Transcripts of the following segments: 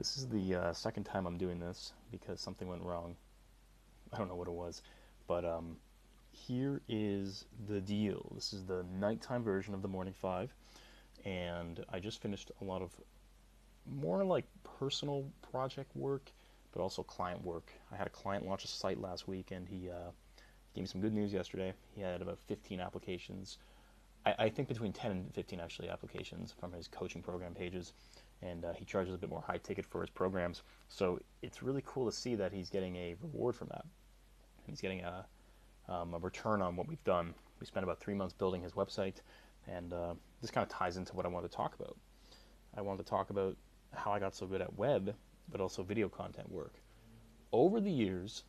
This is the uh, second time I'm doing this because something went wrong. I don't know what it was, but um, here is the deal. This is the nighttime version of the Morning Five, and I just finished a lot of more like personal project work, but also client work. I had a client launch a site last week, and he uh, gave me some good news yesterday. He had about 15 applications. I, I, think between 10 and 15 actually applications from his coaching program pages, and uh, he charges a bit more high ticket for his programs. So it's really cool to see that he's getting a reward from that. He's getting a, um, a return on what we've done. We spent about three months building his website, and uh, this kind of ties into what I wanted to talk about. I wanted to talk about how I got so good at web, but also video content work. Over the years,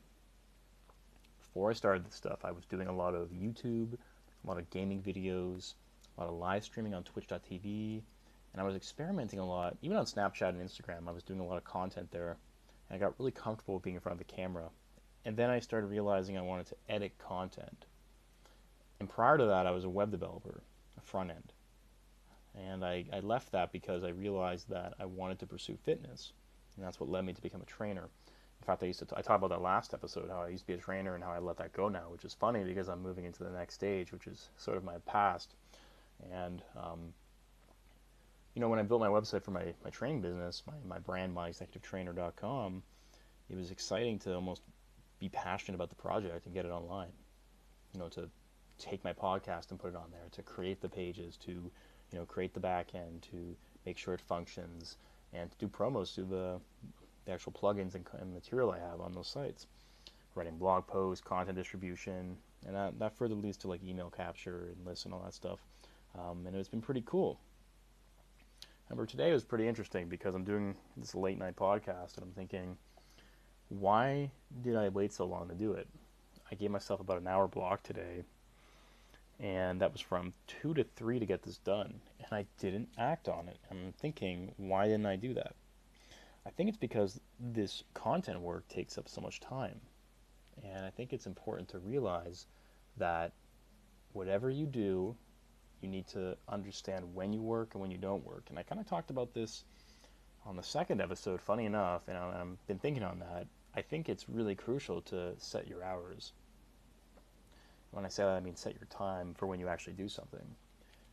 before I started this stuff, I was doing a lot of YouTube, a lot of gaming videos, a lot of live streaming on Twitch.tv, and I was experimenting a lot, even on Snapchat and Instagram. I was doing a lot of content there, and I got really comfortable being in front of the camera. And then I started realizing I wanted to edit content. And prior to that, I was a web developer, a front end. And I, I left that because I realized that I wanted to pursue fitness. And that's what led me to become a trainer. In fact, I used to t- I talked about that last episode how I used to be a trainer and how I let that go now, which is funny because I'm moving into the next stage, which is sort of my past. And um, you know, when I built my website for my, my training business, my, my brand, myexecutivetrainer.com, it was exciting to almost be passionate about the project and get it online. You know, to take my podcast and put it on there, to create the pages, to you know create the back end, to make sure it functions, and to do promos to the, the actual plugins and, and material I have on those sites. Writing blog posts, content distribution, and that, that further leads to like email capture and lists and all that stuff. Um, and it's been pretty cool. However, today was pretty interesting because I'm doing this late night podcast and I'm thinking, why did I wait so long to do it? I gave myself about an hour block today, and that was from 2 to 3 to get this done, and I didn't act on it. I'm thinking, why didn't I do that? I think it's because this content work takes up so much time. And I think it's important to realize that whatever you do you need to understand when you work and when you don't work. And I kind of talked about this on the second episode, funny enough, and I've been thinking on that. I think it's really crucial to set your hours. When I say that, I mean set your time for when you actually do something,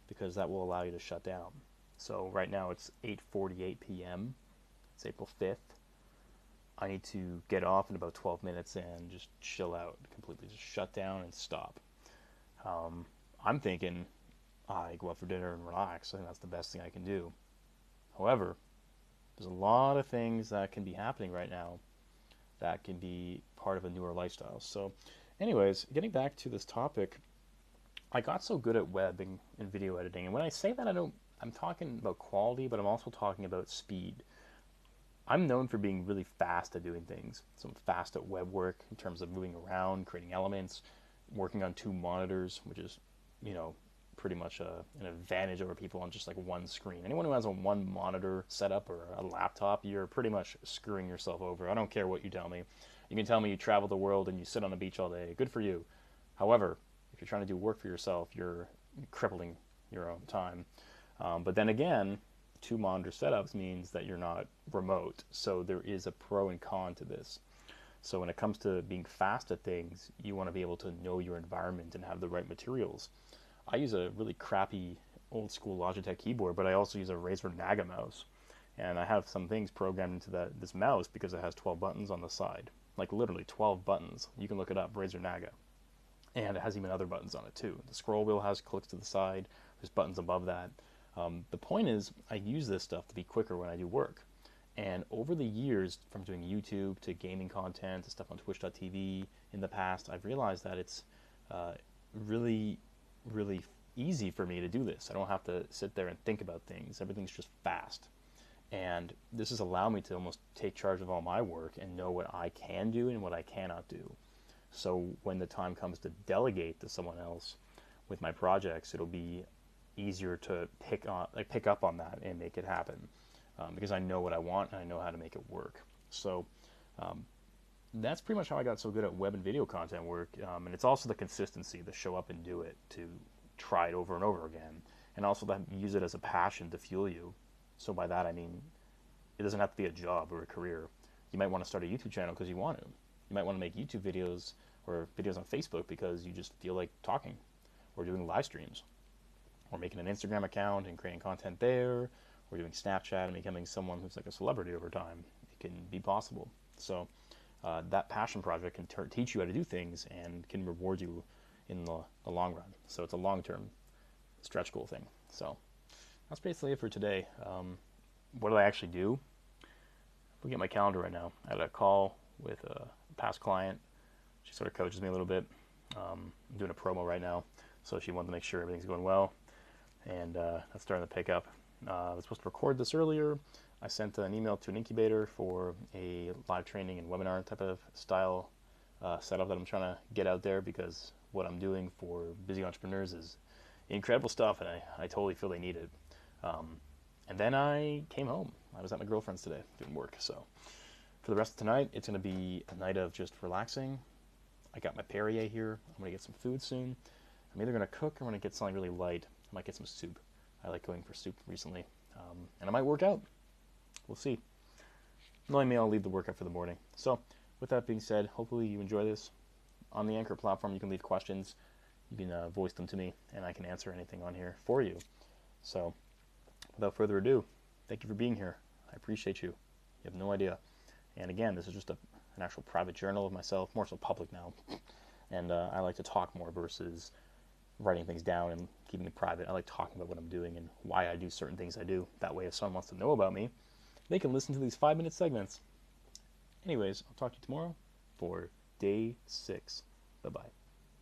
because that will allow you to shut down. So right now it's 8:48 p.m. It's April 5th. I need to get off in about 12 minutes and just chill out completely, just shut down and stop. Um, I'm thinking I go out for dinner and relax. I think that's the best thing I can do. However, there's a lot of things that can be happening right now that can be part of a newer lifestyle. So, anyways, getting back to this topic, I got so good at web and, and video editing. And when I say that, I don't, I'm talking about quality, but I'm also talking about speed. I'm known for being really fast at doing things. So I'm fast at web work in terms of moving around, creating elements, working on two monitors, which is, you know, pretty much a, an advantage over people on just like one screen. Anyone who has a one monitor setup or a laptop, you're pretty much screwing yourself over. I don't care what you tell me. You can tell me you travel the world and you sit on the beach all day. Good for you. However, if you're trying to do work for yourself, you're crippling your own time. Um, but then again, two monitor setups means that you're not remote. So there is a pro and con to this. So when it comes to being fast at things, you want to be able to know your environment and have the right materials. I use a really crappy old school Logitech keyboard, but I also use a Razer Naga mouse. And I have some things programmed into that this mouse because it has 12 buttons on the side. Like literally 12 buttons. You can look it up, Razer Naga. And it has even other buttons on it too. The scroll wheel has clicks to the side. There's buttons above that. Um, the point is, I use this stuff to be quicker when I do work. And over the years, from doing YouTube to gaming content to stuff on Twitch.tv in the past, I've realized that it's uh, really really easy for me to do this. I don't have to sit there and think about things. Everything's just fast. And this has allowed me to almost take charge of all my work and know what I can do and what I cannot do. So when the time comes to delegate to someone else with my projects, it'll be easier to pick on, like pick up on that and make it happen um, because I know what I want and I know how to make it work. So um, that's pretty much how I got so good at web and video content work. Um, and it's also the consistency, the show up and do it, to try it over and over again, and also to use it as a passion to fuel you. So by that I mean it doesn't have to be a job or a career. You might want to start a YouTube channel because you want to. You might want to make YouTube videos or videos on Facebook because you just feel like talking or doing live streams or making an Instagram account and creating content there or doing Snapchat and becoming someone who's like a celebrity over time. It can be possible. So uh, that passion project can ter- teach you how to do things and can reward you in the, the long run. So it's a long term stretch goal thing. So that's basically it for today. Um, what did I actually do? Looking at my calendar right now, I had a call with a past client. She sort of coaches me a little bit. Um, I'm doing a promo right now, so she wanted to make sure everything's going well, and uh, that's starting to pick up. Uh, I was supposed to record this earlier. I sent an email to an incubator for a live training and webinar type of style uh, setup that I'm trying to get out there because what I'm doing for busy entrepreneurs is incredible stuff, and I, I totally feel they need it. Um, and then I came home. I was at my girlfriend's today doing work. So for the rest of tonight, it's going to be a night of just relaxing. I got my Perrier here. I'm going to get some food soon. I'm either going to cook or I'm going to get something really light. I might get some soup. I like going for soup recently. Um, and I might work out. We'll see. Knowing me, I'll leave the workout for the morning. So, with that being said, hopefully you enjoy this. On the Anchor platform, you can leave questions. You can uh, voice them to me, and I can answer anything on here for you. So, without further ado, thank you for being here. I appreciate you. You have no idea. And again, this is just a, an actual private journal of myself, more so public now. And uh, I like to talk more versus writing things down and keeping it private. I like talking about what I'm doing and why I do certain things I do. That way, if someone wants to know about me, they can listen to these five minute segments. Anyways, I'll talk to you tomorrow for day six. Bye bye.